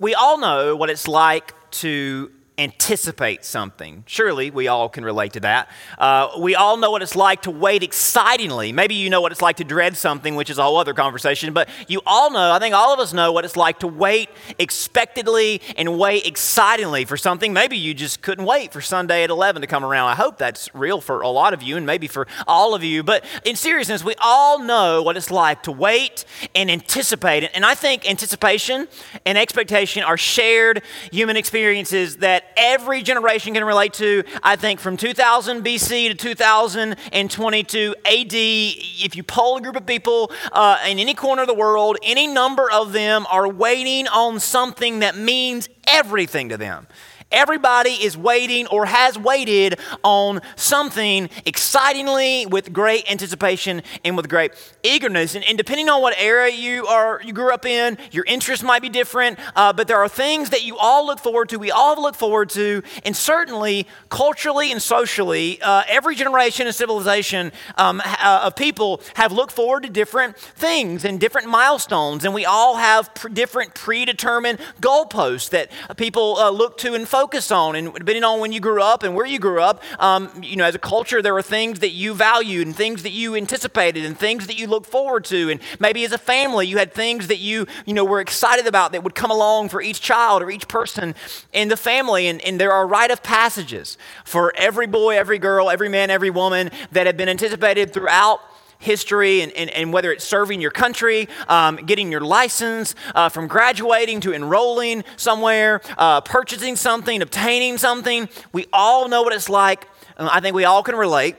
we all know what it's like to anticipate something. Surely we all can relate to that. Uh, we all know what it's like to wait excitingly. Maybe you know what it's like to dread something, which is a whole other conversation, but you all know, I think all of us know what it's like to wait expectedly and wait excitingly for something. Maybe you just couldn't wait for Sunday at 11 to come around. I hope that's real for a lot of you and maybe for all of you. But in seriousness, we all know what it's like to wait and anticipate. And I think anticipation and expectation are shared human experiences that every generation can relate to. I think from 2000 BC to 2022 AD, if you poll a group of people uh, in any corner of the world, any number of them are waiting on something that means everything to them. Everybody is waiting or has waited on something excitingly with great anticipation and with great eagerness. And, and depending on what era you are you grew up in, your interests might be different. Uh, but there are things that you all look forward to. We all look forward to, and certainly culturally and socially, uh, every generation and civilization um, uh, of people have looked forward to different things and different milestones, and we all have pre- different predetermined goalposts that people uh, look to and focus focus on. And depending on when you grew up and where you grew up, um, you know, as a culture, there are things that you valued and things that you anticipated and things that you looked forward to. And maybe as a family, you had things that you, you know, were excited about that would come along for each child or each person in the family. And, and there are rite of passages for every boy, every girl, every man, every woman that have been anticipated throughout history and, and, and, whether it's serving your country, um, getting your license, uh, from graduating to enrolling somewhere, uh, purchasing something, obtaining something. We all know what it's like. I think we all can relate.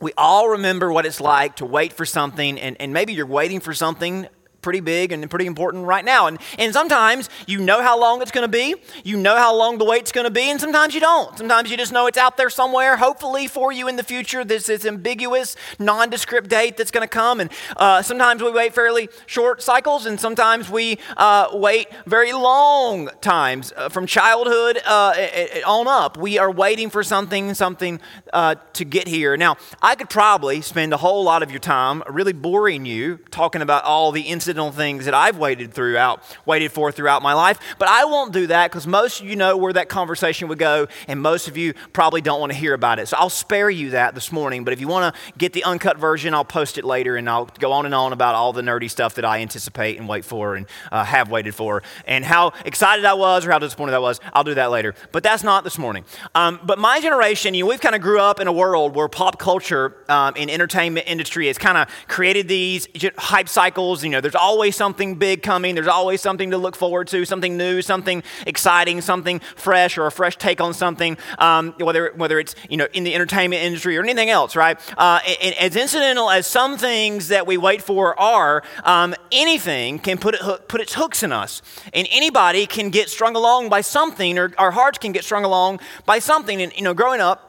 We all remember what it's like to wait for something, and, and maybe you're waiting for something pretty big and pretty important right now. And, and sometimes you know how long it's going to be, you know how long the wait's going to be, and sometimes you don't. Sometimes you just know it's out there somewhere, hopefully for you in the future. This is ambiguous, nondescript date that's going to come. And uh, sometimes we wait fairly short cycles, and sometimes we uh, wait very long times uh, from childhood uh, on up. We are waiting for something, something uh, to get here. Now, I could probably spend a whole lot of your time really boring you talking about all the incidents things that I've waited throughout, waited for throughout my life. But I won't do that because most of you know where that conversation would go, and most of you probably don't want to hear about it. So I'll spare you that this morning. But if you want to get the uncut version, I'll post it later, and I'll go on and on about all the nerdy stuff that I anticipate and wait for and uh, have waited for, and how excited I was or how disappointed I was. I'll do that later. But that's not this morning. Um, but my generation, you know, we've kind of grew up in a world where pop culture um, and entertainment industry has kind of created these hype cycles. You know, there's always something big coming. There's always something to look forward to, something new, something exciting, something fresh, or a fresh take on something, um, whether, whether it's you know, in the entertainment industry or anything else, right? Uh, and, as incidental as some things that we wait for are, um, anything can put, it, put its hooks in us. And anybody can get strung along by something, or our hearts can get strung along by something. And, you know, growing up,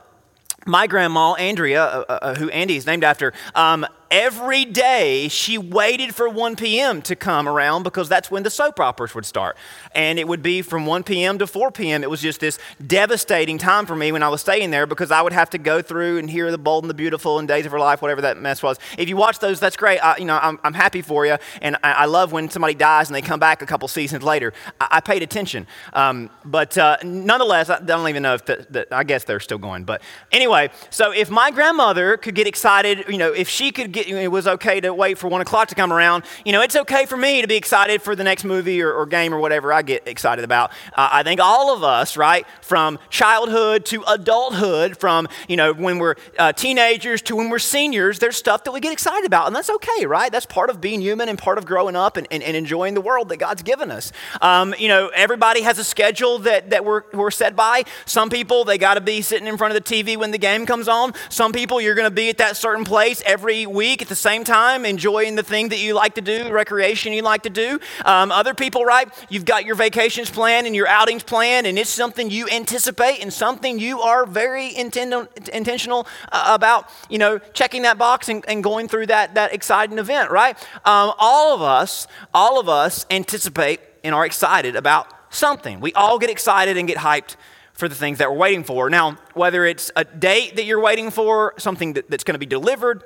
my grandma, Andrea, uh, uh who Andy is named after, um, every day she waited for 1 p.m. to come around because that's when the soap operas would start. And it would be from 1 p.m. to 4 p.m. It was just this devastating time for me when I was staying there because I would have to go through and hear The Bold and the Beautiful and Days of Her Life, whatever that mess was. If you watch those, that's great. I, you know, I'm, I'm happy for you. And I, I, love when somebody dies and they come back a couple seasons later. I, I paid attention. Um, but uh, nonetheless, I don't even know if the, I guess they're still going. But anyway, so if my grandmother could get excited, you know, if she could get, it was okay to wait for one o'clock to come around. You know, it's okay for me to be excited for the next movie or, or game or whatever I get excited about. Uh, I think all of us, right, from childhood to adulthood, from, you know, when we're uh, teenagers to when we're seniors, there's stuff that we get excited about. And that's okay, right? That's part of being human and part of growing up and, and, and enjoying the world that God's given us. Um, you know, everybody has a schedule that, that we're, we're set by. Some people, they got to be sitting in front of the TV when the game comes on. Some people, you're going to be at that certain place every week at the same time enjoying the thing that you like to do, recreation you like to do. Um, other people, right, you've got your vacations planned and your outings planned, and it's something you anticipate and something you are very intentional uh, about, you know, checking that box and, and, going through that, that exciting event, right? Um, all of us, all of us anticipate and are excited about something. We all get excited and get hyped for the things that we're waiting for. Now, whether it's a date that you're waiting for, something that, that's going to be delivered,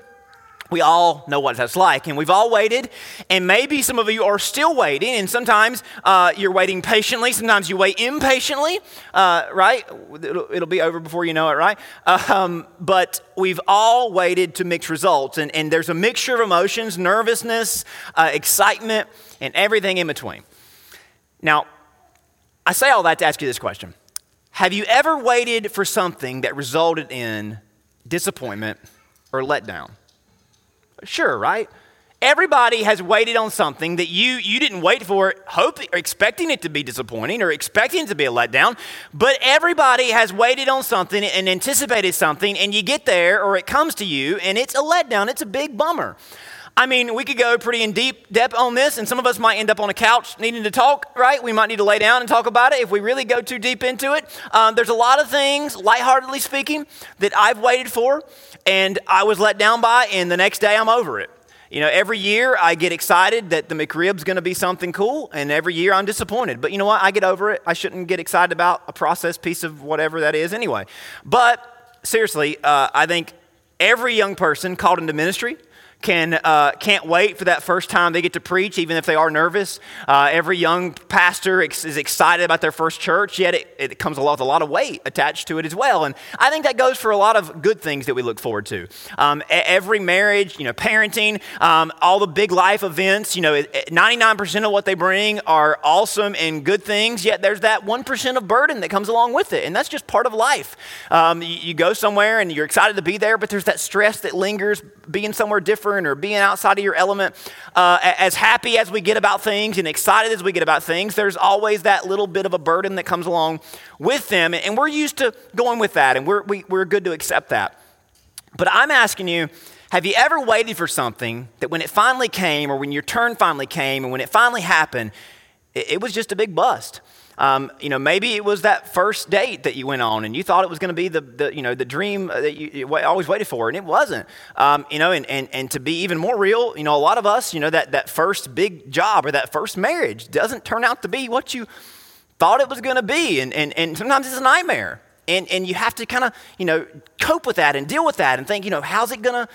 We all know what that's like, and we've all waited, and maybe some of you are still waiting, and sometimes uh, you're waiting patiently, sometimes you wait impatiently, uh, right? It'll, it'll, be over before you know it, right? Um, but we've all waited to mix results, and, and there's a mixture of emotions nervousness, uh, excitement, and everything in between. Now, I say all that to ask you this question Have you ever waited for something that resulted in disappointment or letdown? Sure, right? Everybody has waited on something that you, you didn't wait for, hoping or expecting it to be disappointing or expecting it to be a letdown. But everybody has waited on something and anticipated something, and you get there or it comes to you, and it's a letdown. It's a big bummer. I mean, we could go pretty in deep depth on this, and some of us might end up on a couch needing to talk, right? We might need to lay down and talk about it if we really go too deep into it. Um, there's a lot of things, lightheartedly speaking, that I've waited for and I was let down by, and the next day I'm over it. You know, every year I get excited that the McRib's going to be something cool, and every year I'm disappointed. But you know what? I get over it. I shouldn't get excited about a processed piece of whatever that is anyway. But seriously, uh, I think every young person called into ministry can, uh, can't wait for that first time they get to preach, even if they are nervous. Uh, every young pastor ex- is excited about their first church, yet it, it comes along with a lot of weight attached to it as well. And I think that goes for a lot of good things that we look forward to. Um, every marriage, you know, parenting, um, all the big life events, you know, 99% of what they bring are awesome and good things, yet there's that 1% of burden that comes along with it. And that's just part of life. Um, you, you go somewhere and you're excited to be there, but there's that stress that lingers being somewhere different or being outside of your element, uh, as happy as we get about things and excited as we get about things, there's always that little bit of a burden that comes along with them. And we're used to going with that, and we're, we, are we are good to accept that. But I'm asking you, have you ever waited for something that when it finally came, or when your turn finally came, and when it finally happened, it, it was just a big bust? Um, you know, maybe it was that first date that you went on and you thought it was going to be the, the, you know, the dream that you, you, always waited for, and it wasn't. Um, you know, and, and, and to be even more real, you know, a lot of us, you know, that, that first big job or that first marriage doesn't turn out to be what you thought it was going to be. And, and, and sometimes it's a nightmare. And, and you have to kind of, you know, cope with that and deal with that and think, you know, how's it going to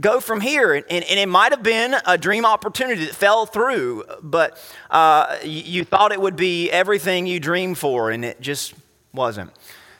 go from here. And, and, it might have been a dream opportunity that fell through, but uh, you, you thought it would be everything you dreamed for, and it just wasn't.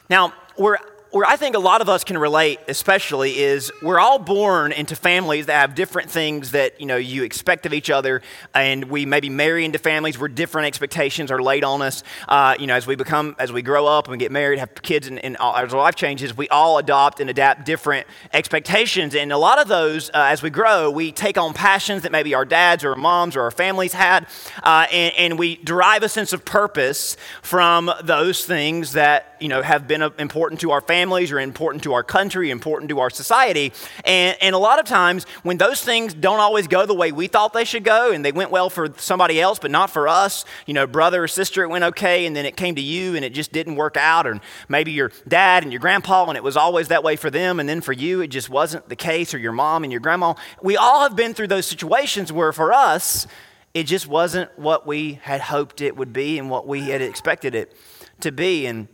Now, we're where I think a lot of us can relate, especially, is we're all born into families that have different things that you know you expect of each other, and we maybe marry into families where different expectations are laid on us. Uh, you know, as we become, as we grow up and get married, have kids, and, and as our life changes, we all adopt and adapt different expectations. And a lot of those, uh, as we grow, we take on passions that maybe our dads or our moms or our families had, uh, and, and we derive a sense of purpose from those things that you know have been important to our family families are important to our country, important to our society. And, and a lot of times, when those things don't always go the way we thought they should go, and they went well for somebody else, but not for us, you know, brother or sister, it went okay, and then it came to you and it just didn't work out. Or maybe your dad and your grandpa, and it was always that way for them, and then for you, it just wasn't the case, or your mom and your grandma. We all have been through those situations where for us, it just wasn't what we had hoped it would be and what we had expected it to be. And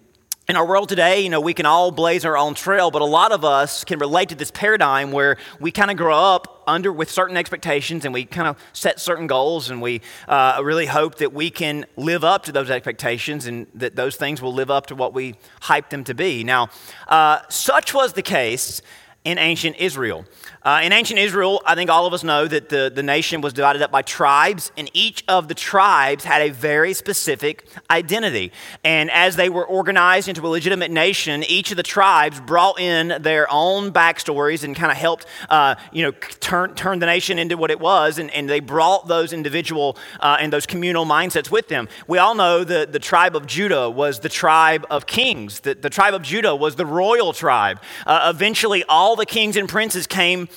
in our world today, you know, we can all blaze our own trail, but a lot of us can relate to this paradigm where we kind of grow up under with certain expectations and we kind of set certain goals and we uh, really hope that we can live up to those expectations and that those things will live up to what we hype them to be. Now, uh, such was the case in ancient Israel. Uh, in ancient Israel, I think all of us know that the, the nation was divided up by tribes, and each of the tribes had a very specific identity. And as they were organized into a legitimate nation, each of the tribes brought in their own backstories and kind of helped, uh, you know, turn, turn the nation into what it was, and, and they brought those individual uh, and those communal mindsets with them. We all know that the tribe of Judah was the tribe of kings. The, the tribe of Judah was the royal tribe. Uh, eventually, all the kings and princes came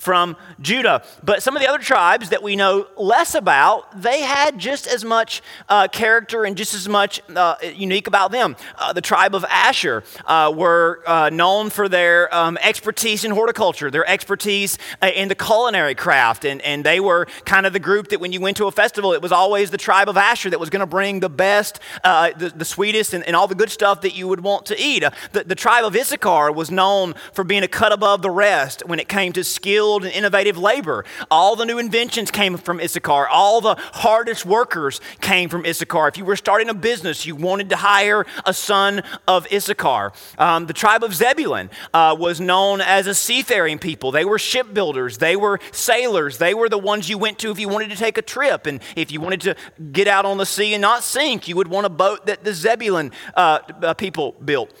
from Judah. But some of the other tribes that we know less about, they had just as much uh, character and just as much uh, unique about them. Uh, the tribe of Asher uh, were uh, known for their um, expertise in horticulture, their expertise uh, in the culinary craft, and, and they were kind of the group that when you went to a festival, it was always the tribe of Asher that was going to bring the best, the, the, sweetest, and, and, all the good stuff that you would want to eat. the, the tribe of Issachar was known for being a cut above the rest when it came to skilled and innovative labor. All the new inventions came from Issachar. All the hardest workers came from Issachar. If you were starting a business, you wanted to hire a son of Issachar. Um, the tribe of Zebulun uh, was known as a seafaring people. They were shipbuilders, they were sailors, they were the ones you went to if you wanted to take a trip. And if you wanted to get out on the sea and not sink, you would want a boat that the Zebulun uh, uh people built.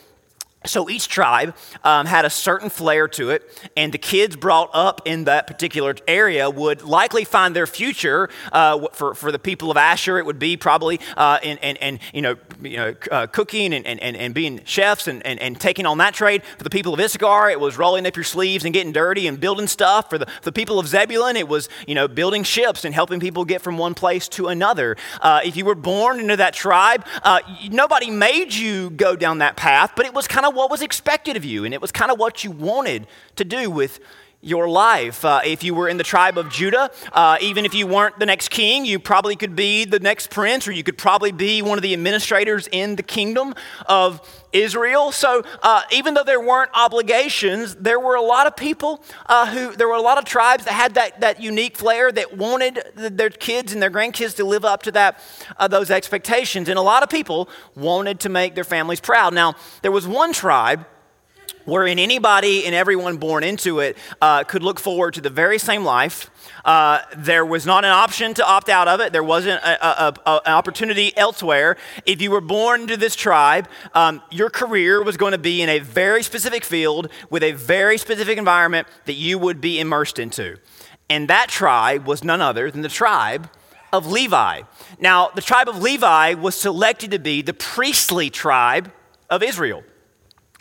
So each tribe um, had a certain flair to it, and the kids brought up in that particular area would likely find their future. Uh, for, for the people of Asher, it would be probably uh, in, in, in, you know, you know uh, cooking and, and, and being chefs and, and, and taking on that trade. For the people of Issachar, it was rolling up your sleeves and getting dirty and building stuff. For the, for the people of Zebulun, it was you know building ships and helping people get from one place to another. Uh, if you were born into that tribe, uh, nobody made you go down that path, but it was kind of of what was expected of you, and it was kind of what you wanted to do with your life. Uh, if you were in the tribe of Judah, uh, even if you weren't the next king, you probably could be the next prince, or you could probably be one of the administrators in the kingdom of Israel. So uh, even though there weren't obligations, there were a lot of people uh, who, there were a lot of tribes that had that, that unique flair that wanted their kids and their grandkids to live up to that, uh, those expectations. And a lot of people wanted to make their families proud. Now, there was one tribe wherein anybody and everyone born into it uh, could look forward to the very same life. Uh, there was not an option to opt out of it. There wasn't a, a, a, an opportunity elsewhere. If you were born into this tribe, um, your career was going to be in a very specific field with a very specific environment that you would be immersed into. And that tribe was none other than the tribe of Levi. Now, the tribe of Levi was selected to be the priestly tribe of Israel.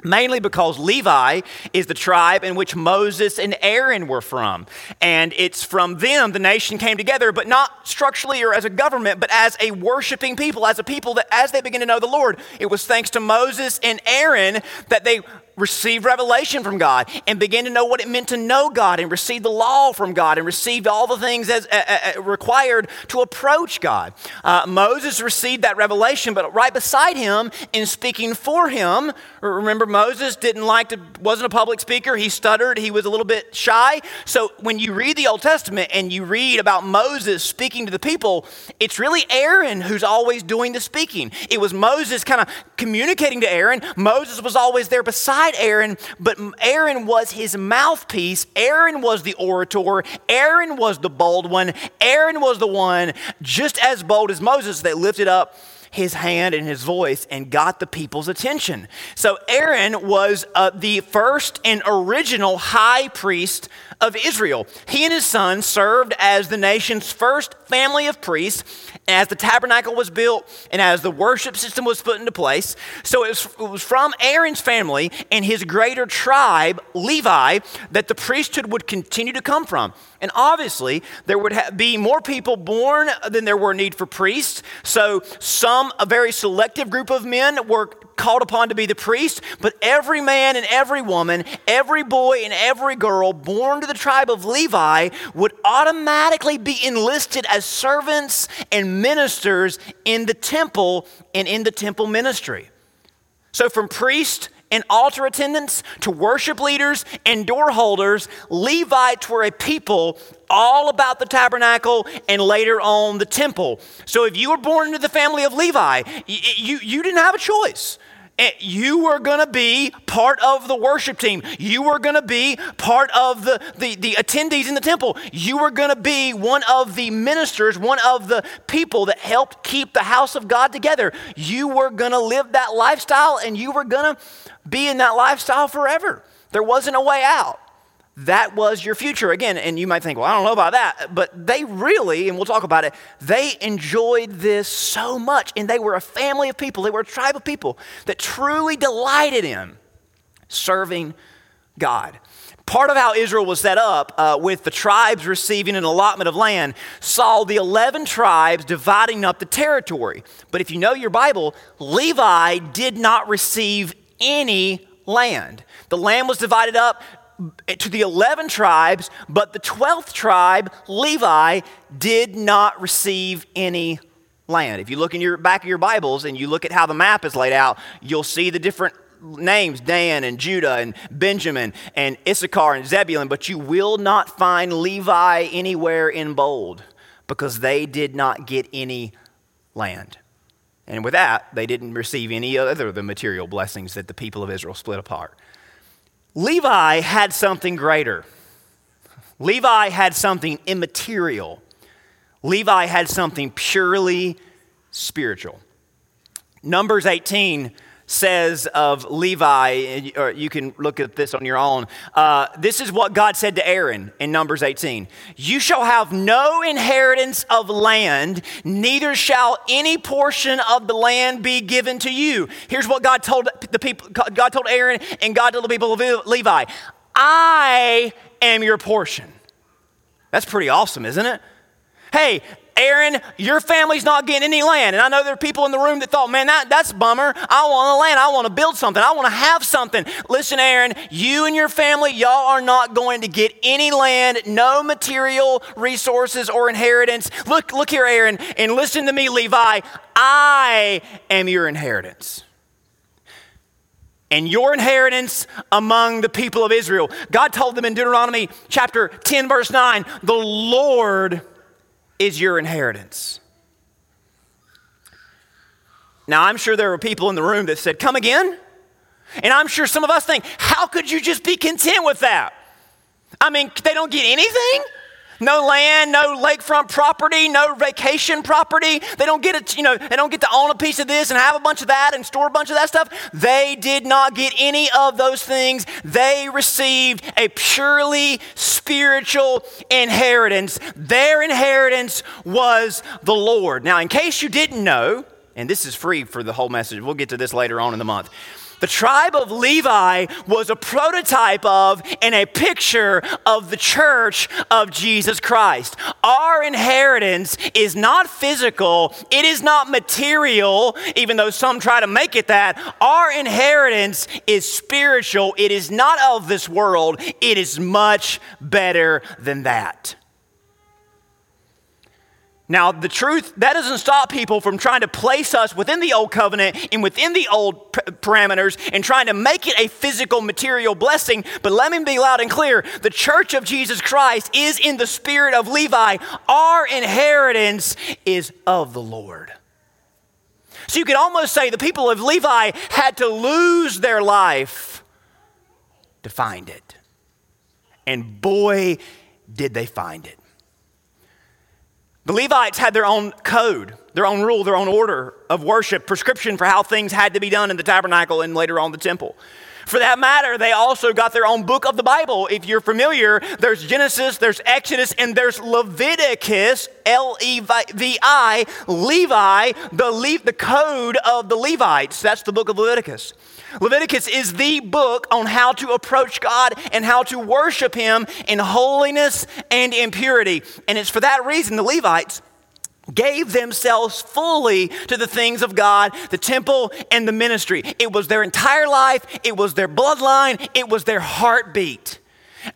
Mainly because Levi is the tribe in which Moses and Aaron were from. And it's from them the nation came together, but not structurally or as a government, but as a worshiping people, as a people that as they begin to know the Lord. It was thanks to Moses and Aaron that they received revelation from God and begin to know what it meant to know God and receive the law from God and received all the things as uh, uh, required to approach God. Uh, Moses received that revelation, but right beside him in speaking for him, remember Moses didn't like to wasn't a public speaker. He stuttered. He was a little bit shy. So when you read the Old Testament and you read about Moses speaking to the people, it's really Aaron who's always doing the speaking. It was Moses kind of communicating to Aaron. Moses was always there beside Aaron, but Aaron was his mouthpiece. Aaron was the orator. Aaron was the bold one. Aaron was the one, just as bold as Moses, that lifted up his hand and his voice and got the people's attention. So Aaron was uh, the first and original high priest of Israel. He and his son served as the nation's first family of priests as the tabernacle was built and as the worship system was put into place. So it was, it was from Aaron's family and his greater tribe, Levi, that the priesthood would continue to come from. And obviously, there would ha- be more people born than there were need for priests. So, some, a very selective group of men, were called upon to be the priest, but every man and every woman, every boy and every girl born to the tribe of Levi would automatically be enlisted as servants and ministers in the temple and in the temple ministry. So, from priest and altar attendants to worship leaders and door holders, Levites were a people all about the tabernacle and later on the temple. So if you were born into the family of Levi, you, you didn't have a choice you were going to be part of the worship team. You were going to be part of the, the, the attendees in the temple. You were going to be one of the ministers, one of the people that helped keep the house of God together. You were going to live that lifestyle and you were going to be in that lifestyle forever. There wasn't a way out that was your future. Again, and you might think, well, I don't know about that, but they really, and we'll talk about it, they enjoyed this so much. And they were a family of people, they were a tribe of people that truly delighted in serving God. Part of how Israel was set up, uh, with the tribes receiving an allotment of land, saw the 11 tribes dividing up the territory. But if you know your Bible, Levi did not receive any land. The land was divided up to the 11 tribes, but the 12th tribe, Levi, did not receive any land. If you look in your back of your Bibles and you look at how the map is laid out, you'll see the different names Dan and Judah and Benjamin and Issachar and Zebulun, but you will not find Levi anywhere in bold because they did not get any land. And with that, they didn't receive any other of the material blessings that the people of Israel split apart. Levi had something greater. Levi had something immaterial. Levi had something purely spiritual. Numbers 18 says of Levi, or you can look at this on your own. Uh, this is what God said to Aaron in Numbers 18 You shall have no inheritance of land, neither shall any portion of the land be given to you. Here's what God told the people, God told Aaron, and God told the people of Levi I am your portion. That's pretty awesome, isn't it? Hey, Aaron, your family's not getting any land. And I know there are people in the room that thought, man, that, that's bummer. I want a land. I want to build something. I want to have something. Listen, Aaron, you and your family, y'all are not going to get any land, no material resources or inheritance. Look, look here, Aaron, and listen to me, Levi. I am your inheritance and your inheritance among the people of Israel. God told them in Deuteronomy chapter 10, verse 9, the Lord is your inheritance. Now, I'm sure there were people in the room that said, Come again? And I'm sure some of us think, How could you just be content with that? I mean, they don't get anything? No land, no lakefront property, no vacation property. They don't get it, you know, they don't get to own a piece of this and have a bunch of that and store a bunch of that stuff. They did not get any of those things. They received a purely spiritual inheritance. Their inheritance was the Lord. Now, in case you didn't know, and this is free for the whole message, we'll get to this later on in the month. The tribe of Levi was a prototype of and a picture of the church of Jesus Christ. Our inheritance is not physical, it is not material, even though some try to make it that. Our inheritance is spiritual, it is not of this world, it is much better than that. Now, the truth, that doesn't stop people from trying to place us within the old covenant and within the old p- parameters and trying to make it a physical, material blessing. But let me be loud and clear the church of Jesus Christ is in the spirit of Levi. Our inheritance is of the Lord. So you could almost say the people of Levi had to lose their life to find it. And boy, did they find it. The Levites had their own code, their own rule, their own order of worship, prescription for how things had to be done in the tabernacle and later on the temple. For that matter, they also got their own book of the Bible. If you're familiar, there's Genesis, there's Exodus, and there's Leviticus, L E V I, Levi, the, Le- the code of the Levites. That's the book of Leviticus. Leviticus is the book on how to approach God and how to worship Him in holiness and in purity. And it's for that reason the Levites gave themselves fully to the things of God, the temple and the ministry. It was their entire life, it was their bloodline, it was their heartbeat.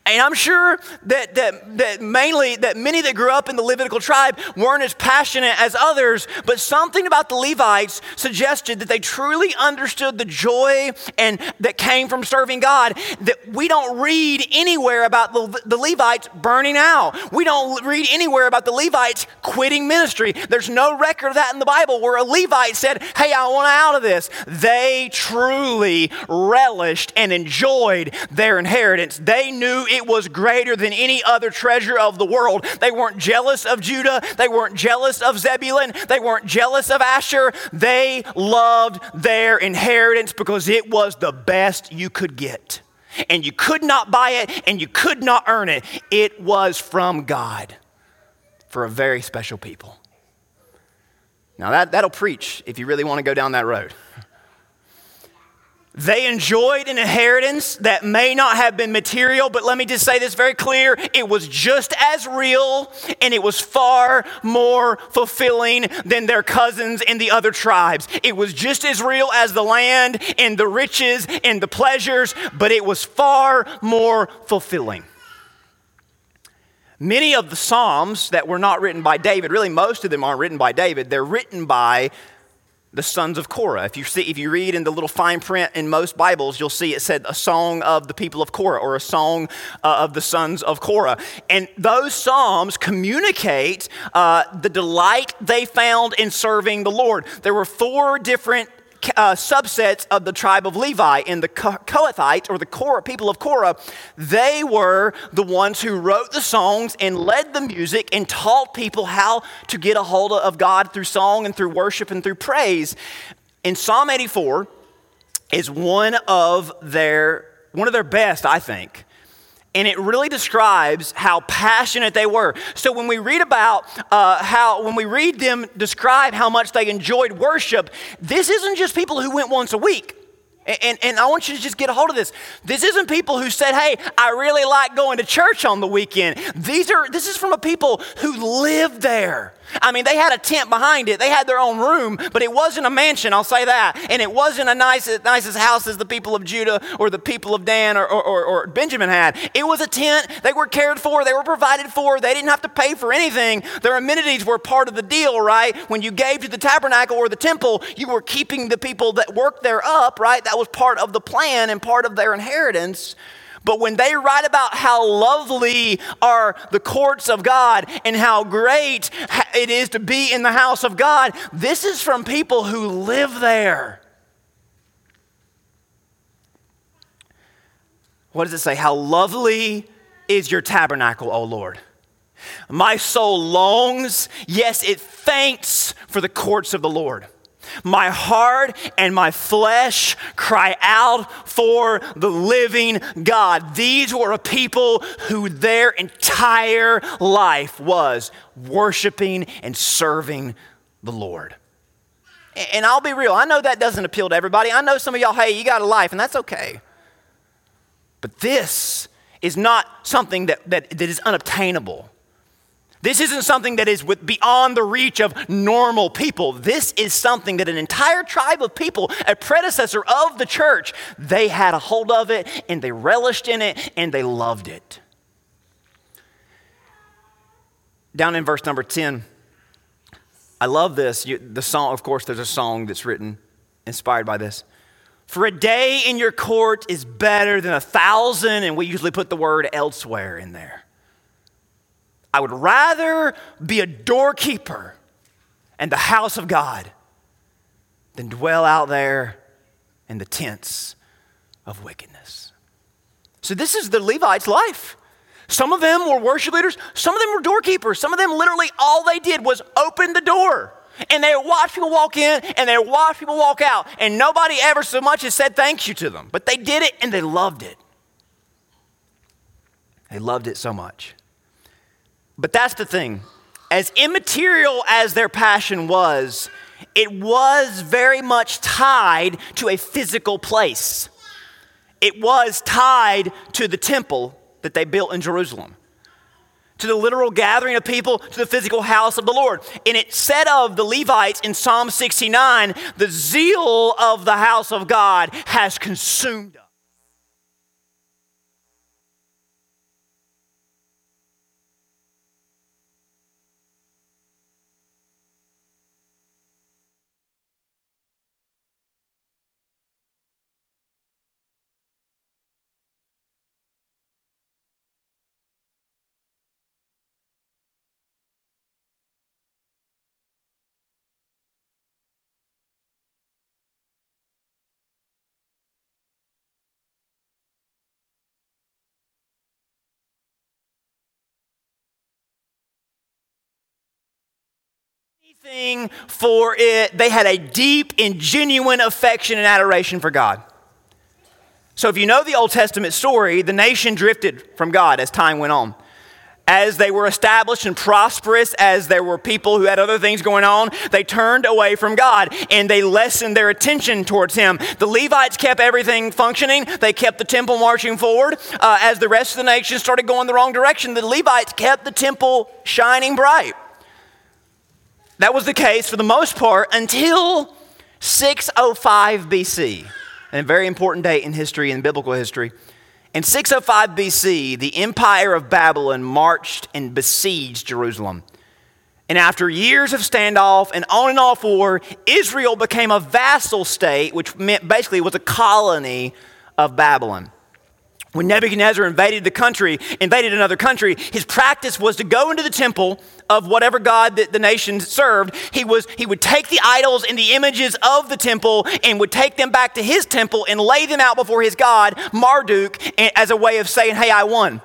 And I'm sure that, that, that mainly that many that grew up in the Levitical tribe weren't as passionate as others, but something about the Levites suggested that they truly understood the joy and that came from serving God. That we don't read anywhere about the, the Levites burning out. We don't read anywhere about the Levites quitting ministry. There's no record of that in the Bible where a Levite said, Hey, I want out of this. They truly relished and enjoyed their inheritance. They knew knew it was greater than any other treasure of the world. They weren't jealous of Judah. They weren't jealous of Zebulun. They weren't jealous of Asher. They loved their inheritance because it was the best you could get. And you could not buy it and you could not earn it. It was from God for a very special people. Now, that, that'll preach if you really want to go down that road. They enjoyed an inheritance that may not have been material, but let me just say this very clear. It was just as real and it was far more fulfilling than their cousins in the other tribes. It was just as real as the land and the riches and the pleasures, but it was far more fulfilling. Many of the Psalms that were not written by David, really most of them aren't written by David, they're written by the sons of Korah. If you see, if you read in the little fine print in most Bibles, you'll see it said a song of the people of Korah or a song uh, of the sons of Korah. And those psalms communicate uh, the delight they found in serving the Lord. There were four different uh, subsets of the tribe of Levi. In the Kohathites, or the Korah, people of Korah, they were the ones who wrote the songs and led the music and taught people how to get a hold of God through song and through worship and through praise. In Psalm 84 is one of their one of their best, I think and it really describes how passionate they were. So when we read about uh, how, when we read them describe how much they enjoyed worship, this isn't just people who went once a week. And, and I want you to just get a hold of this. This isn't people who said, hey, I really like going to church on the weekend. These are, this is from a people who lived there. I mean, they had a tent behind it. They had their own room, but it wasn't a mansion, I'll say that. And it wasn't a nice, nicest house as the people of Judah or the people of Dan or, or, or Benjamin had. It was a tent. They were cared for. They were provided for. They didn't have to pay for anything. Their amenities were part of the deal, right? When you gave to the tabernacle or the temple, you were keeping the people that worked there up, right? That was part of the plan and part of their inheritance. But when they write about how lovely are the courts of God and how great it is to be in the house of God, this is from people who live there. What does it say? How lovely is your tabernacle, O Lord. My soul longs, yes, it faints for the courts of the Lord. My heart and my flesh cry out for the living God. These were a people who their entire life was worshiping and serving the Lord. And I'll be real, I know that doesn't appeal to everybody. I know some of y'all, hey, you got a life, and that's okay. But this is not something that, that, that is unobtainable. This isn't something that is beyond the reach of normal people. This is something that an entire tribe of people, a predecessor of the church, they had a hold of it and they relished in it and they loved it. Down in verse number 10, I love this. You, the song, of course, there's a song that's written inspired by this. For a day in your court is better than a thousand, and we usually put the word elsewhere in there. I would rather be a doorkeeper in the house of God than dwell out there in the tents of wickedness. So, this is the Levites' life. Some of them were worship leaders, some of them were doorkeepers. Some of them literally all they did was open the door. And they watched people walk in and they watched people walk out. And nobody ever so much as said thank you to them. But they did it and they loved it. They loved it so much. But that's the thing. As immaterial as their passion was, it was very much tied to a physical place. It was tied to the temple that they built in Jerusalem, to the literal gathering of people, to the physical house of the Lord. And it said of the Levites in Psalm 69 the zeal of the house of God has consumed us. Anything for it. They had a deep and genuine affection and adoration for God. So, if you know the Old Testament story, the nation drifted from God as time went on. As they were established and prosperous, as there were people who had other things going on, they turned away from God and they lessened their attention towards Him. The Levites kept everything functioning, they kept the temple marching forward. Uh, as the rest of the nation started going the wrong direction, the Levites kept the temple shining bright. That was the case for the most part until 605 BC, a very important date in history and biblical history. In 605 BC, the empire of Babylon marched and besieged Jerusalem. And after years of standoff and on and off war, Israel became a vassal state, which meant basically was a colony of Babylon. When Nebuchadnezzar invaded the country, invaded another country, his practice was to go into the temple of whatever god that the nation served. He, was, he would take the idols and the images of the temple and would take them back to his temple and lay them out before his god, Marduk, as a way of saying, hey, I won.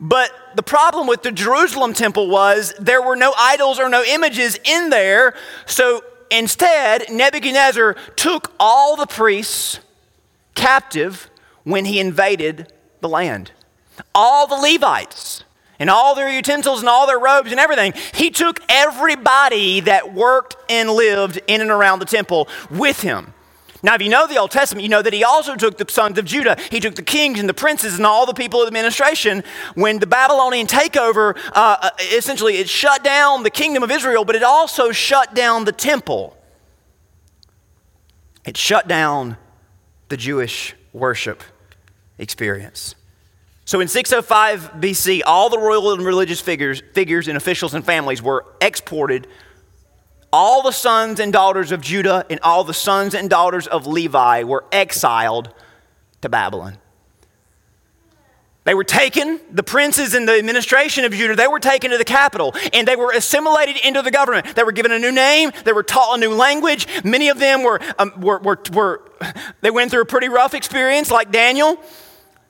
But the problem with the Jerusalem temple was there were no idols or no images in there. So instead, Nebuchadnezzar took all the priests captive when he invaded the land. All the Levites and all their utensils and all their robes and everything. He took everybody that worked and lived in and around the temple with him. Now, if you know the Old Testament, you know that he also took the sons of Judah. He took the kings and the princes and all the people of the administration. When the Babylonian takeover, uh, uh essentially, it shut down the kingdom of Israel, but it also shut down the temple. It shut down the Jewish worship experience. So in 605 BC, all the royal and religious figures, figures and officials and families were exported. All the sons and daughters of Judah and all the sons and daughters of Levi were exiled to Babylon. They were taken, the princes and the administration of Judah, they were taken to the capital and they were assimilated into the government. They were given a new name, they were taught a new language. Many of them were, um, were, were, were, they went through a pretty rough experience, like Daniel.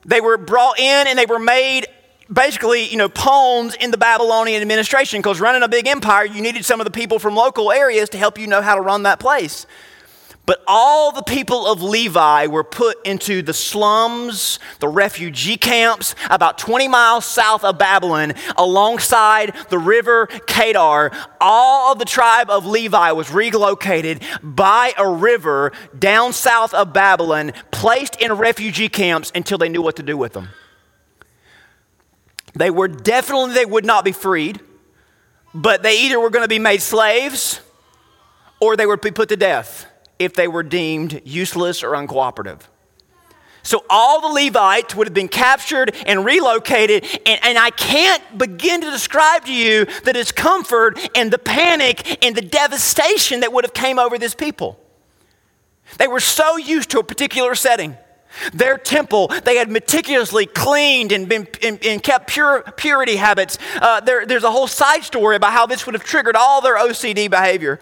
They were brought in and they were made basically, you know, pawns in the Babylonian administration because running a big empire, you needed some of the people from local areas to help you know how to run that place. But all the people of Levi were put into the slums, the refugee camps, about 20 miles south of Babylon, alongside the river Kedar. All of the tribe of Levi was relocated by a river down south of Babylon, placed in refugee camps until they knew what to do with them. They were definitely, they would not be freed, but they either were going to be made slaves or they would be put to death if they were deemed useless or uncooperative. So all the Levites would have been captured and relocated, and, and, I can't begin to describe to you the discomfort and the panic and the devastation that would have came over this people. They were so used to a particular setting. Their temple, they had meticulously cleaned and, been, and, and kept pure, purity habits. Uh, there, there's a whole side story about how this would have triggered all their OCD behavior.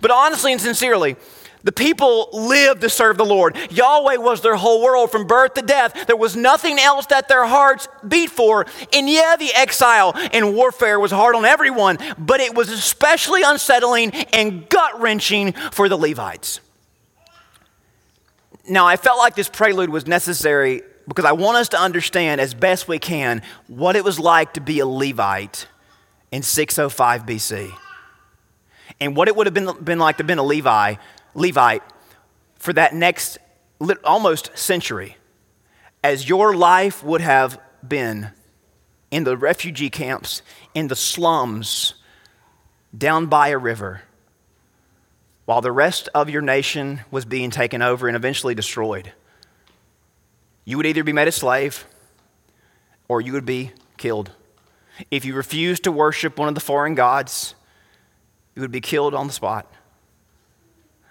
But honestly and sincerely, the people lived to serve the Lord. Yahweh was their whole world from birth to death. There was nothing else that their hearts beat for. And yeah, the exile and warfare was hard on everyone, but it was especially unsettling and gut wrenching for the Levites. Now, I felt like this prelude was necessary because I want us to understand as best we can what it was like to be a Levite in 605 BC and what it would have been, been like to have been a Levi Levite for that next almost century, as your life would have been in the refugee camps, in the slums, down by a river, while the rest of your nation was being taken over and eventually destroyed. You would either be made a slave or you would be killed. If you refused to worship one of the foreign gods, you would be killed on the spot.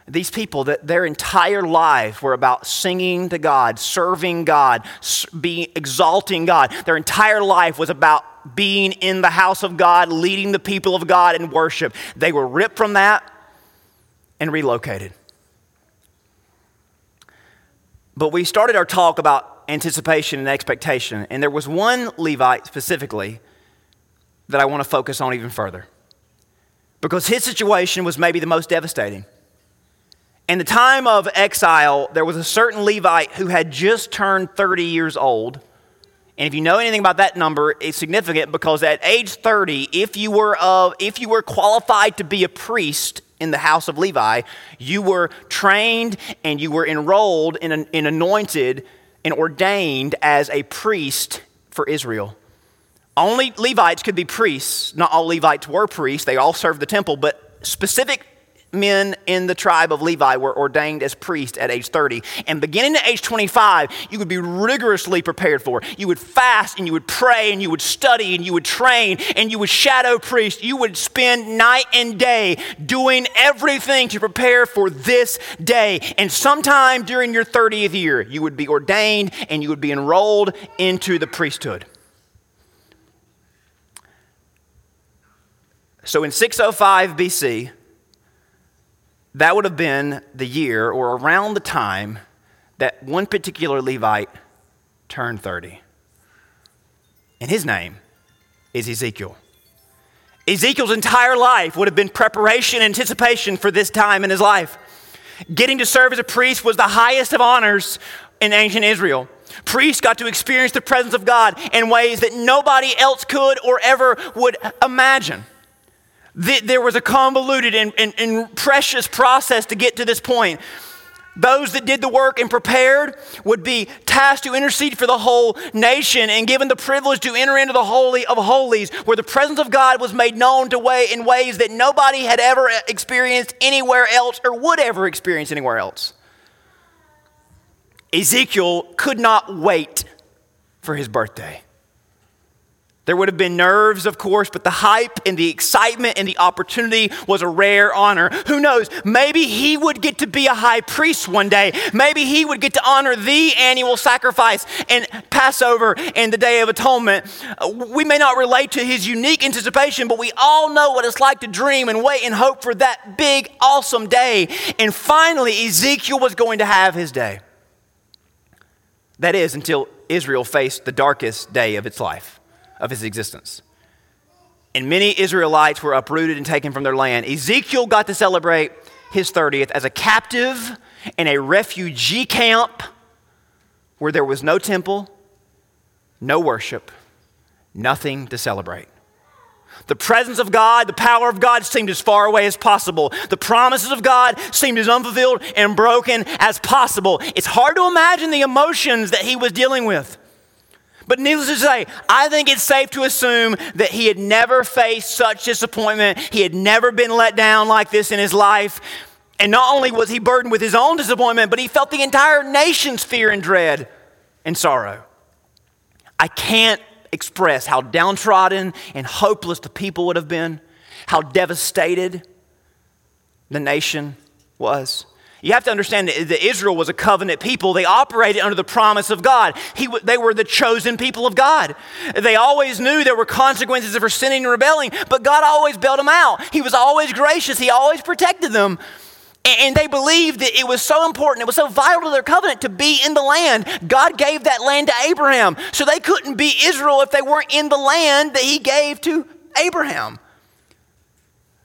These people, that their entire life were about singing to God, serving God, being exalting God. Their entire life was about being in the house of God, leading the people of God in worship. They were ripped from that and relocated. But we started our talk about anticipation and expectation, and there was one Levite specifically that I want to focus on even further because his situation was maybe the most devastating. In the time of exile, there was a certain Levite who had just turned 30 years old. And if you know anything about that number, it's significant because at age 30, if you were, of, if you were qualified to be a priest in the house of Levi, you were trained and you were enrolled and, anointed and ordained as a priest for Israel. Only Levites could be priests. Not all Levites were priests, they all served the temple, but specific men in the tribe of Levi were ordained as priests at age 30. And beginning at age 25, you would be rigorously prepared for. You would fast and you would pray and you would study and you would train and you would shadow priest. You would spend night and day doing everything to prepare for this day. And sometime during your 30th year, you would be ordained and you would be enrolled into the priesthood. So in 605 BC, that would have been the year or around the time that one particular Levite turned 30. And his name is Ezekiel. Ezekiel's entire life would have been preparation and anticipation for this time in his life. Getting to serve as a priest was the highest of honors in ancient Israel. Priests got to experience the presence of God in ways that nobody else could or ever would imagine. There was a convoluted and, and, and, precious process to get to this point. Those that did the work and prepared would be tasked to intercede for the whole nation and given the privilege to enter into the Holy of Holies, where the presence of God was made known to way in ways that nobody had ever uh, experienced anywhere else or would ever experience anywhere else. Ezekiel could not wait for his birthday. There would have been nerves, of course, but the hype and the excitement and the opportunity was a rare honor. Who knows? Maybe he would get to be a high priest one day. Maybe he would get to honor the annual sacrifice and Passover and the Day of Atonement. We may not relate to his unique anticipation, but we all know what it's like to dream and wait and hope for that big, awesome day. And finally, Ezekiel was going to have his day. That is, until Israel faced the darkest day of its life of his existence. And many Israelites were uprooted and taken from their land. Ezekiel got to celebrate his 30th as a captive in a refugee camp where there was no temple, no worship, nothing to celebrate. The presence of God, the power of God seemed as far away as possible. The promises of God seemed as unfulfilled and broken as possible. It's hard to imagine the emotions that he was dealing with. But needless to say, I think it's safe to assume that he had never faced such disappointment. He had never been let down like this in his life. And not only was he burdened with his own disappointment, but he felt the entire nation's fear and dread and sorrow. I can't express how downtrodden and hopeless the people would have been, how devastated the nation was. You have to understand that Israel was a covenant people. They operated under the promise of God. He, they were the chosen people of God. They always knew there were consequences for sinning and rebelling, but God always bailed them out. He was always gracious, He always protected them. And they believed that it was so important, it was so vital to their covenant to be in the land. God gave that land to Abraham. So they couldn't be Israel if they weren't in the land that He gave to Abraham.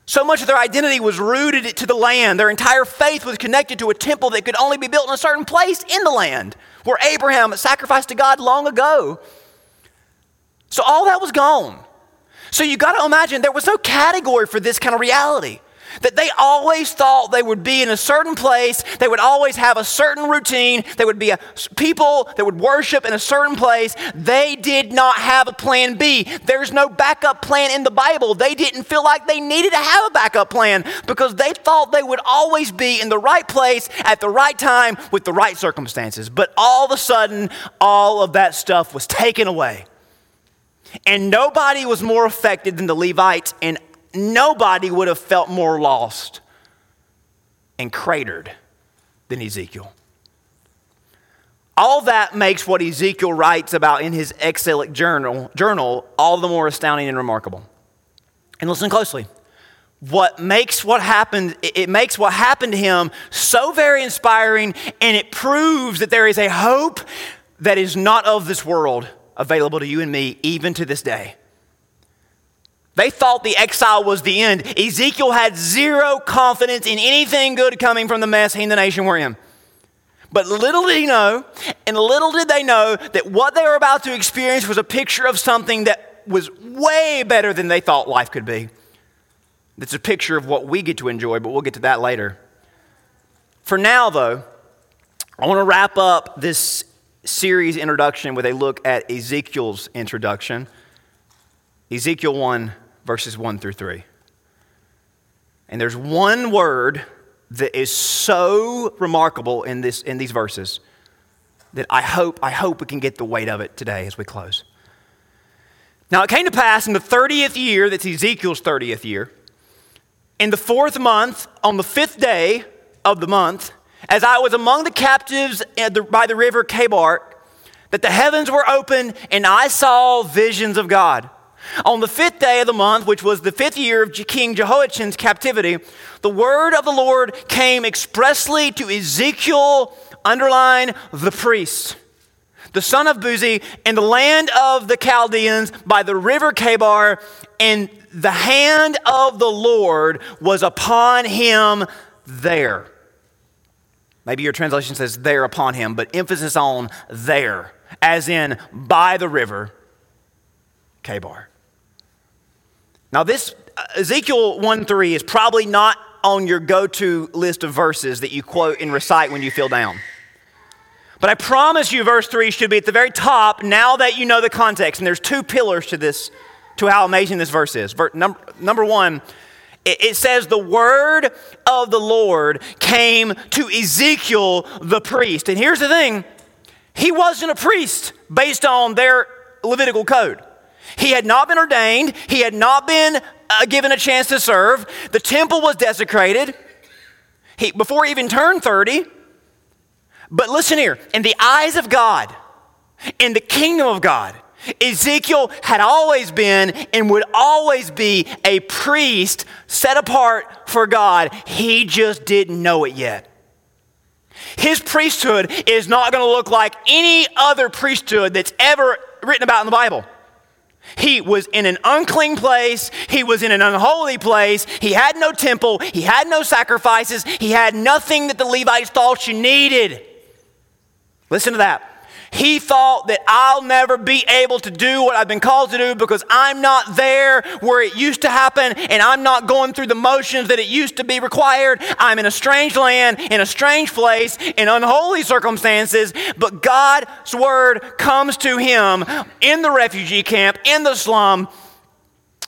So much of their identity was rooted to the land. Their entire faith was connected to a temple that could only be built in a certain place in the land where Abraham sacrificed to God long ago. So all that was gone. So you got to imagine there was no category for this kind of reality. That they always thought they would be in a certain place, they would always have a certain routine, they would be a people that would worship in a certain place. They did not have a plan B. There's no backup plan in the Bible. They didn't feel like they needed to have a backup plan because they thought they would always be in the right place at the right time with the right circumstances. But all of a sudden, all of that stuff was taken away. And nobody was more affected than the Levites and nobody would have felt more lost and cratered than Ezekiel. All that makes what Ezekiel writes about in his exilic journal, journal all the more astounding and remarkable. And listen closely. What makes what happened, it makes what happened to him so very inspiring, and it proves that there is a hope that is not of this world available to you and me even to this day. They thought the exile was the end. Ezekiel had zero confidence in anything good coming from the mess he and the nation were in. But little did he know, and little did they know, that what they were about to experience was a picture of something that was way better than they thought life could be. It's a picture of what we get to enjoy, but we'll get to that later. For now, though, I want to wrap up this series introduction with a look at Ezekiel's introduction. Ezekiel 1 verses 1 through 3. And there's one word that is so remarkable in, this, in these verses that I hope, I hope we can get the weight of it today as we close. Now, it came to pass in the 30th year, that's Ezekiel's 30th year, in the fourth month, on the fifth day of the month, as I was among the captives by the river Chebar, that the heavens were open and I saw visions of God. On the fifth day of the month, which was the fifth year of King Jehoiachin's captivity, the word of the Lord came expressly to Ezekiel, underline the priest, the son of Buzi, in the land of the Chaldeans by the river Chebar, and the hand of the Lord was upon him there. Maybe your translation says there upon him, but emphasis on there, as in by the river Chebar. Now, this uh, Ezekiel 1 3 is probably not on your go to list of verses that you quote and recite when you feel down. But I promise you, verse 3 should be at the very top now that you know the context. And there's two pillars to this, to how amazing this verse is. Number, number one, it says the word of the Lord came to Ezekiel the priest. And here's the thing he wasn't a priest based on their Levitical code. He had not been ordained, he had not been uh, given a chance to serve. The temple was desecrated he, before he even turned 30. But listen here in the eyes of God, in the kingdom of God, Ezekiel had always been and would always be a priest set apart for God. He just didn't know it yet. His priesthood is not going to look like any other priesthood that's ever written about in the Bible. He was in an unclean place. He was in an unholy place. He had no temple. He had no sacrifices. He had nothing that the Levites thought you needed. Listen to that. He thought that I'll never be able to do what I've been called to do because I'm not there where it used to happen and I'm not going through the motions that it used to be required. I'm in a strange land, in a strange place, in unholy circumstances, but God's word comes to him in the refugee camp, in the slum,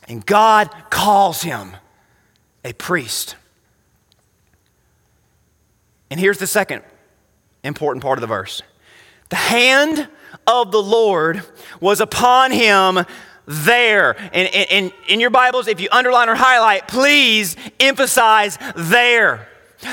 and God calls him a priest. And here's the second important part of the verse. The hand of the Lord was upon him there. And in your Bibles, if you underline or highlight, please emphasize there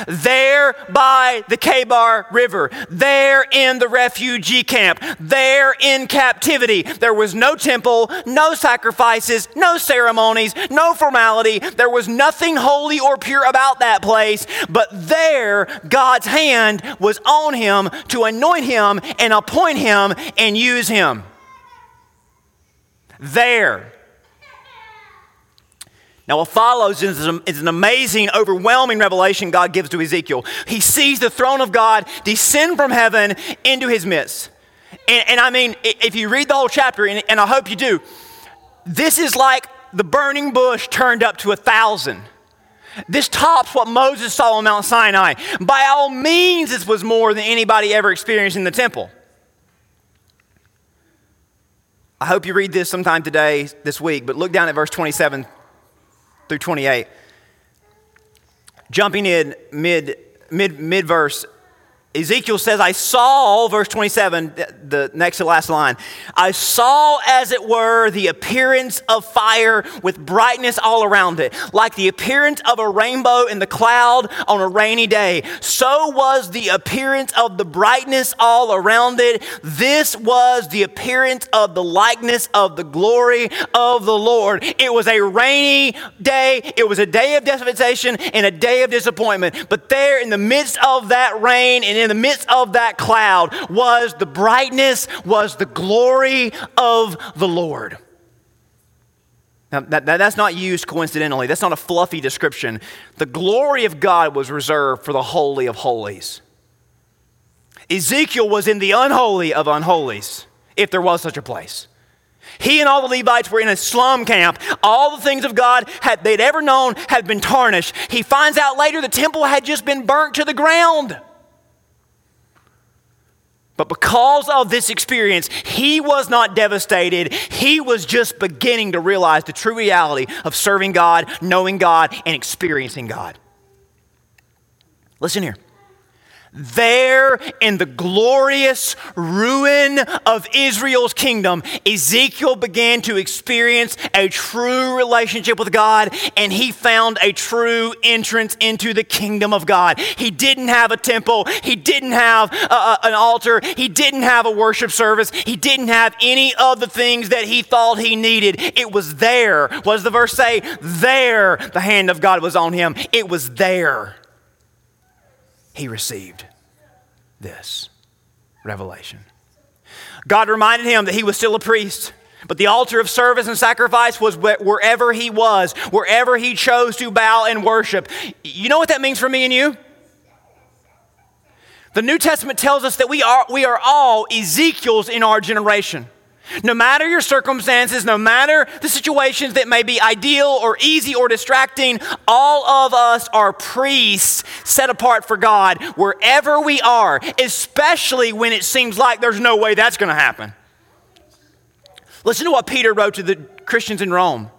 there by the Chebar River, there in the refugee camp, there in captivity. There was no temple, no sacrifices, no ceremonies, no formality. There was nothing holy or pure about that place, but there God's hand was on him to anoint him and appoint him and use him. There. Now, what follows is an amazing, overwhelming revelation God gives to Ezekiel. He sees the throne of God descend from heaven into his midst. And, and I mean, if you read the whole chapter, and, and I hope you do, this is like the burning bush turned up to a thousand. This tops what Moses saw on Mount Sinai. By all means, this was more than anybody ever experienced in the temple. I hope you read this sometime today, this week, but look down at verse 27 through 28. Jumping in mid, mid, mid verse, Ezekiel says, I saw, verse 27, the next to last line, I saw as it were the appearance of fire with brightness all around it, like the appearance of a rainbow in the cloud on a rainy day. So was the appearance of the brightness all around it. This was the appearance of the likeness of the glory of the Lord. It was a rainy day, it was a day of devastation and a day of disappointment. But there in the midst of that rain and in the midst of that cloud was the brightness, was the glory of the Lord. Now, that, that, that's not used coincidentally. That's not a fluffy description. The glory of God was reserved for the Holy of Holies. Ezekiel was in the unholy of unholies, if there was such a place. He and all the Levites were in a slum camp. All the things of God had, they'd ever known had been tarnished. He finds out later the temple had just been burnt to the ground. But because of this experience, he was not devastated. He was just beginning to realize the true reality of serving God, knowing God, and experiencing God. Listen here. There in the glorious ruin of Israel's kingdom, Ezekiel began to experience a true relationship with God and he found a true entrance into the kingdom of God. He didn't have a temple, he didn't have a, a, an altar, he didn't have a worship service, he didn't have any of the things that he thought he needed. It was there. What does the verse say? There the hand of God was on him. It was there he received this revelation. God reminded him that he was still a priest. But the altar of service and sacrifice was wherever he was, wherever he chose to bow and worship. You know what that means for me and you? The New Testament tells us that we are, we are all Ezekiels in our generation. No matter your circumstances, no matter the situations that may be ideal or easy or distracting, all of us are priests set apart for God wherever we are, especially when it seems like there's no way that's going to happen. Listen to what Peter wrote to the Christians in Rome.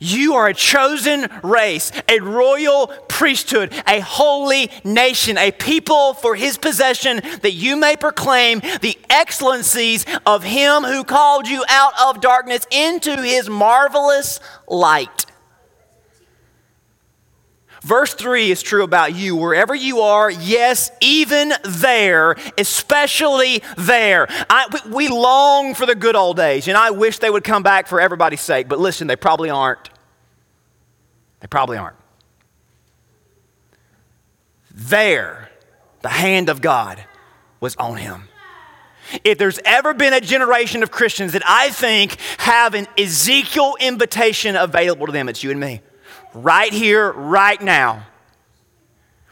You are a chosen race, a royal priesthood, a holy nation, a people for his possession, that you may proclaim the excellencies of him who called you out of darkness into his marvelous light. Verse 3 is true about you. Wherever you are, yes, even there, especially there. I, we, we long for the good old days, and I wish they would come back for everybody's sake, but listen, they probably aren't. They probably aren't. There, the hand of God was on him. If there's ever been a generation of Christians that I think have an Ezekiel invitation available to them, it's you and me. Right here, right now.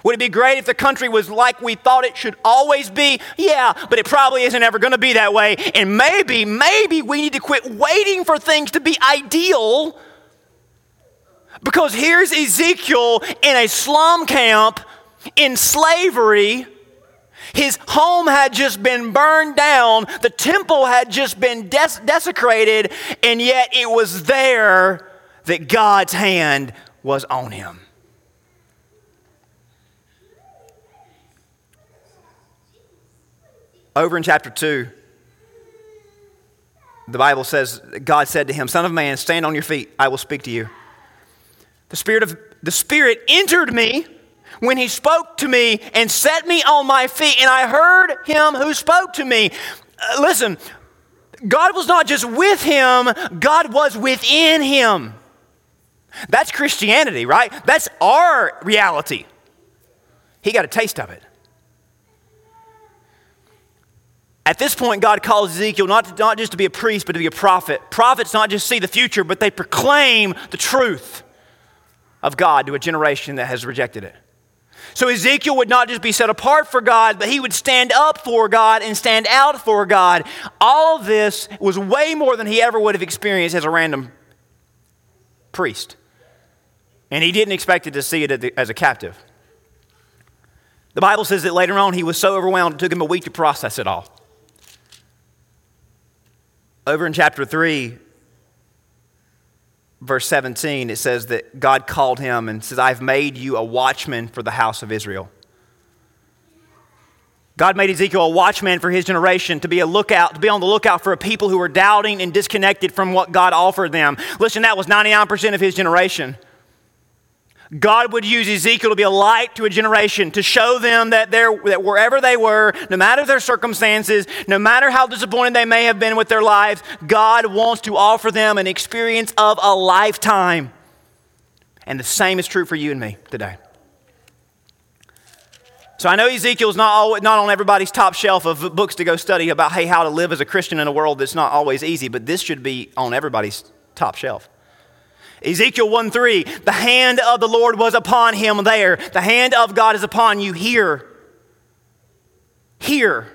Would it be great if the country was like we thought it should always be? Yeah, but it probably isn't ever going to be that way. And maybe, maybe we need to quit waiting for things to be ideal because here's Ezekiel in a slum camp in slavery. His home had just been burned down, the temple had just been des- desecrated, and yet it was there that God's hand was on him. Over in chapter 2, the Bible says, God said to him, Son of man, stand on your feet, I will speak to you. The Spirit of the Spirit entered me when he spoke to me and set me on my feet, and I heard him who spoke to me. Uh, listen, God was not just with him, God was within him. That's Christianity, right? That's our reality. He got a taste of it. At this point, God calls Ezekiel not, to, not just to be a priest, but to be a prophet. Prophets not just see the future, but they proclaim the truth of God to a generation that has rejected it. So Ezekiel would not just be set apart for God, but he would stand up for God and stand out for God. All of this was way more than he ever would have experienced as a random priest. And he didn't expect it to see it as a captive. The Bible says that later on he was so overwhelmed it took him a week to process it all. Over in chapter 3, verse 17, it says that God called him and says, I've made you a watchman for the house of Israel. God made Ezekiel a watchman for his generation to be a lookout, to be on the lookout for a people who were doubting and disconnected from what God offered them. Listen, that was 99% of his generation. God would use Ezekiel to be a light to a generation, to show them that, that wherever they were, no matter their circumstances, no matter how disappointed they may have been with their lives, God wants to offer them an experience of a lifetime. And the same is true for you and me today. So I know Ezekiel's not, always, not on everybody's top shelf of books to go study about, hey, how to live as a Christian in a world that's not always easy, but this should be on everybody's top shelf. Ezekiel 1 3, the hand of the Lord was upon him there. The hand of God is upon you here. Here.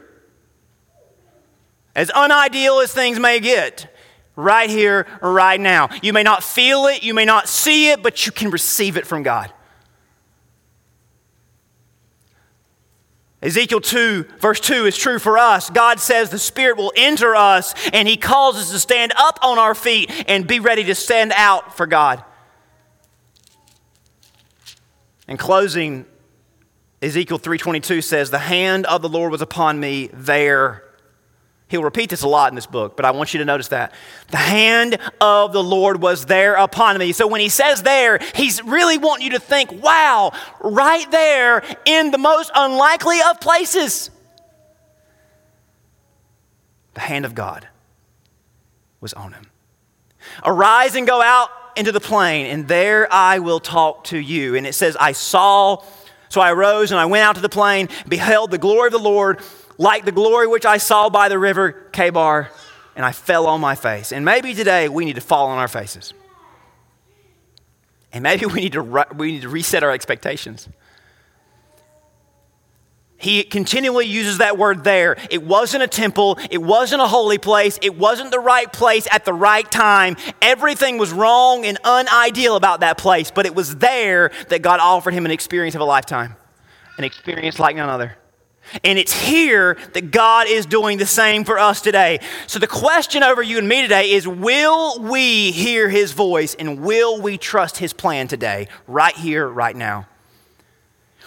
As unideal as things may get, right here, right now. You may not feel it, you may not see it, but you can receive it from God. Ezekiel 2, verse 2 is true for us. God says the Spirit will enter us and He calls us to stand up on our feet and be ready to stand out for God. In closing, Ezekiel 3:22 says, "The hand of the Lord was upon me there." He'll repeat this a lot in this book, but I want you to notice that. The hand of the Lord was there upon me. So when he says there, he's really wanting you to think, wow, right there in the most unlikely of places. The hand of God was on him. Arise and go out into the plain, and there I will talk to you. And it says, I saw, so I arose and I went out to the plain, beheld the glory of the Lord, like the glory which I saw by the river Chebar, and I fell on my face. And maybe today we need to fall on our faces. And maybe we need to, re- we need to reset our expectations. He continually uses that word there. It wasn't a temple. It wasn't a holy place. It wasn't the right place at the right time. Everything was wrong and unideal about that place, but it was there that God offered him an experience of a lifetime, an experience like none other. And it's here that God is doing the same for us today. So the question over you and me today is will we hear his voice and will we trust his plan today, right here, right now?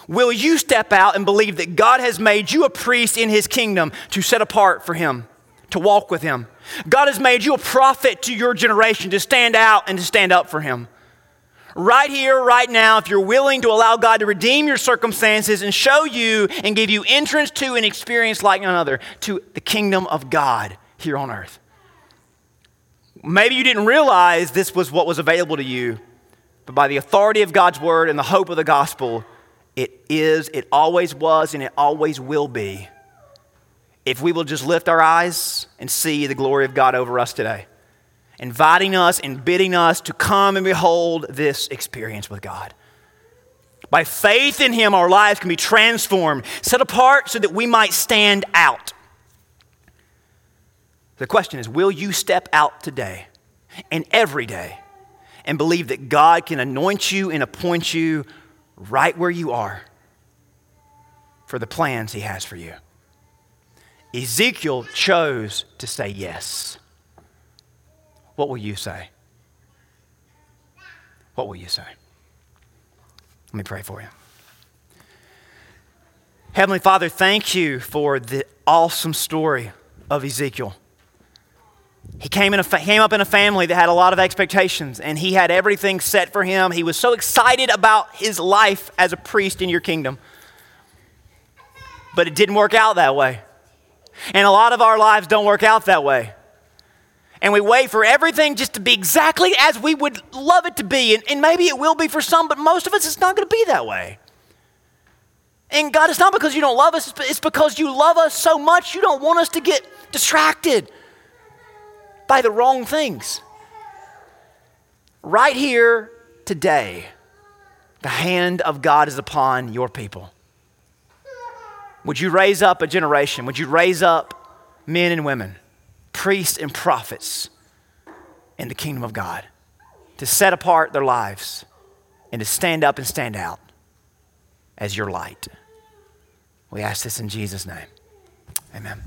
Will you step out and believe that God has made you a priest in his kingdom to set apart for him, to walk with him? God has made you a prophet to your generation to stand out and to stand up for him. Right here, right now, if you're willing to allow God to redeem your circumstances and show you and give you entrance to an experience like none other, to the kingdom of God here on earth. Maybe you didn't realize this was what was available to you, but by the authority of God's word and the hope of the gospel, it is, it always was, and it always will be. If we will just lift our eyes and see the glory of God over us today, inviting us and bidding us to come and behold this experience with God. By faith in Him, our lives can be transformed, set apart so that we might stand out. The question is will you step out today and every day and believe that God can anoint you and appoint you right where you are for the plans he has for you. Ezekiel chose to say yes. What will you say? What will you say? Let me pray for you. Heavenly Father, thank you for the awesome story of Ezekiel. He came, in a, came up in a family that had a lot of expectations, and he had everything set for him. He was so excited about his life as a priest in your kingdom. But it didn't work out that way. And a lot of our lives don't work out that way. And we wait for everything just to be exactly as we would love it to be. And, and maybe it will be for some, but most of us, it's not going to be that way. And God, it's not because you don't love us, it's because you love us so much you don't want us to get distracted by the wrong things. Right here, today, the hand of God is upon your people. Would you raise up a generation? Would you raise up men and women, priests and prophets in the kingdom of God to set apart their lives and to stand up and stand out as your light? We ask this in Jesus' name. Amen.